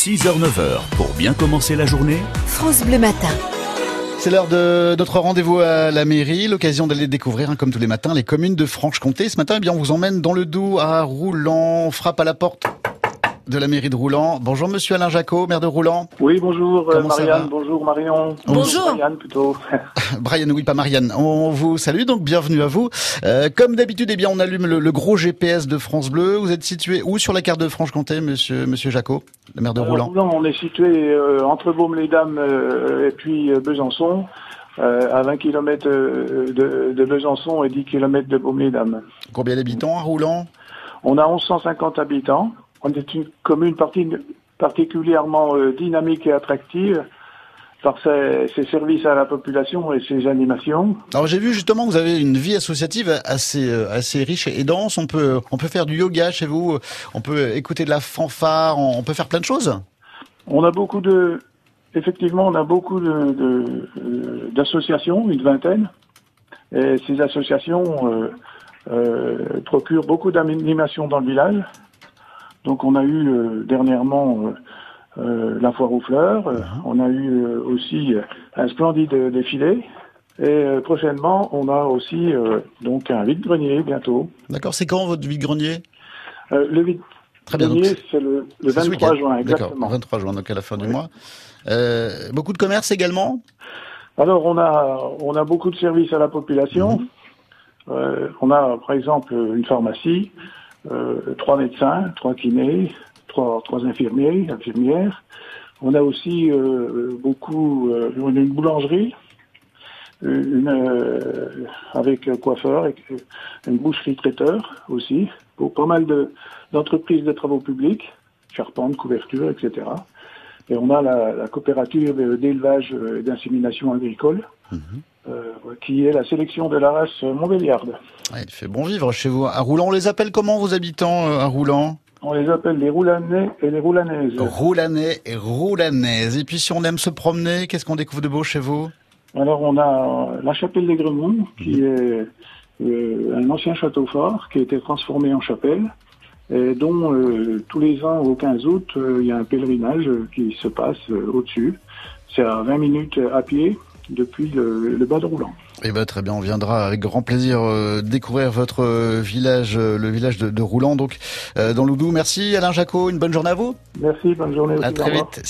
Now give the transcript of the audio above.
6h-9h, pour bien commencer la journée, France Bleu Matin. C'est l'heure de notre rendez-vous à la mairie, l'occasion d'aller découvrir, hein, comme tous les matins, les communes de Franche-Comté. Ce matin, eh bien, on vous emmène dans le Doubs à Roulant. On frappe à la porte de la mairie de Roulant. Bonjour Monsieur Alain Jacot, maire de Roulant. Oui, bonjour euh, Marianne, bonjour Marion. Bonjour. Marianne plutôt. Brian, oui, pas Marianne. On vous salue, donc bienvenue à vous. Euh, comme d'habitude, eh bien, on allume le, le gros GPS de France Bleu. Vous êtes situé où sur la carte de Franche-Comté, Monsieur Monsieur Jacot, le maire de Roulant, on est situé euh, entre Baume-les-Dames euh, et puis euh, Besançon, euh, à 20 km de, de Besançon et 10 km de Baume-les-Dames. Combien d'habitants à Roulant On a 1150 habitants. On est une commune parti- particulièrement euh, dynamique et attractive par ses, ses services à la population et ses animations. Alors j'ai vu justement que vous avez une vie associative assez euh, assez riche et dense. On peut on peut faire du yoga chez vous, on peut écouter de la fanfare, on peut faire plein de choses. On a beaucoup de, effectivement, on a beaucoup de, euh, d'associations, une vingtaine. Et ces associations euh, euh, procurent beaucoup d'animations dans le village. Donc, on a eu euh, dernièrement euh, euh, la foire aux fleurs. Euh, On a eu euh, aussi un splendide défilé. Et euh, prochainement, on a aussi euh, donc un vide-grenier bientôt. D'accord. C'est quand votre vide-grenier? Euh, le vide-grenier, Très bien. c'est le, le c'est ce 23 week-end. juin, D'accord. exactement. 23 juin, donc à la fin du mois. Euh, beaucoup de commerces également? Alors on a on a beaucoup de services à la population. Euh, on a par exemple une pharmacie, trois médecins, trois kinés, trois trois infirmiers, infirmières. On a aussi euh, beaucoup euh, on a une boulangerie, une euh, avec coiffeur, et une boucherie traiteur aussi, pour pas mal de d'entreprises de travaux publics, charpente, couverture, etc. Et on a la, la coopérative d'élevage et d'insémination agricole, euh, qui est la sélection de la race Montbéliarde. Il fait bon vivre chez vous. À Roulant, on les appelle comment vos habitants euh, à Roulant? On les appelle les Roulanais et les Roulanaises. Roulanais et Roulanaises. Et puis si on aime se promener, qu'est-ce qu'on découvre de beau chez vous? Alors on a la chapelle des Gremont, qui est euh, un ancien château fort qui a été transformé en chapelle, et dont euh, tous les ans au 15 août, euh, il y a un pèlerinage euh, qui se passe euh, au-dessus. C'est à 20 minutes à pied depuis le, le bas de Roulant. Eh ben très bien, on viendra avec grand plaisir euh, découvrir votre euh, village, euh, le village de, de Roulant, donc dans l'Oudou. Merci Alain Jacot, une bonne journée à vous. Merci, bonne journée. À très vite.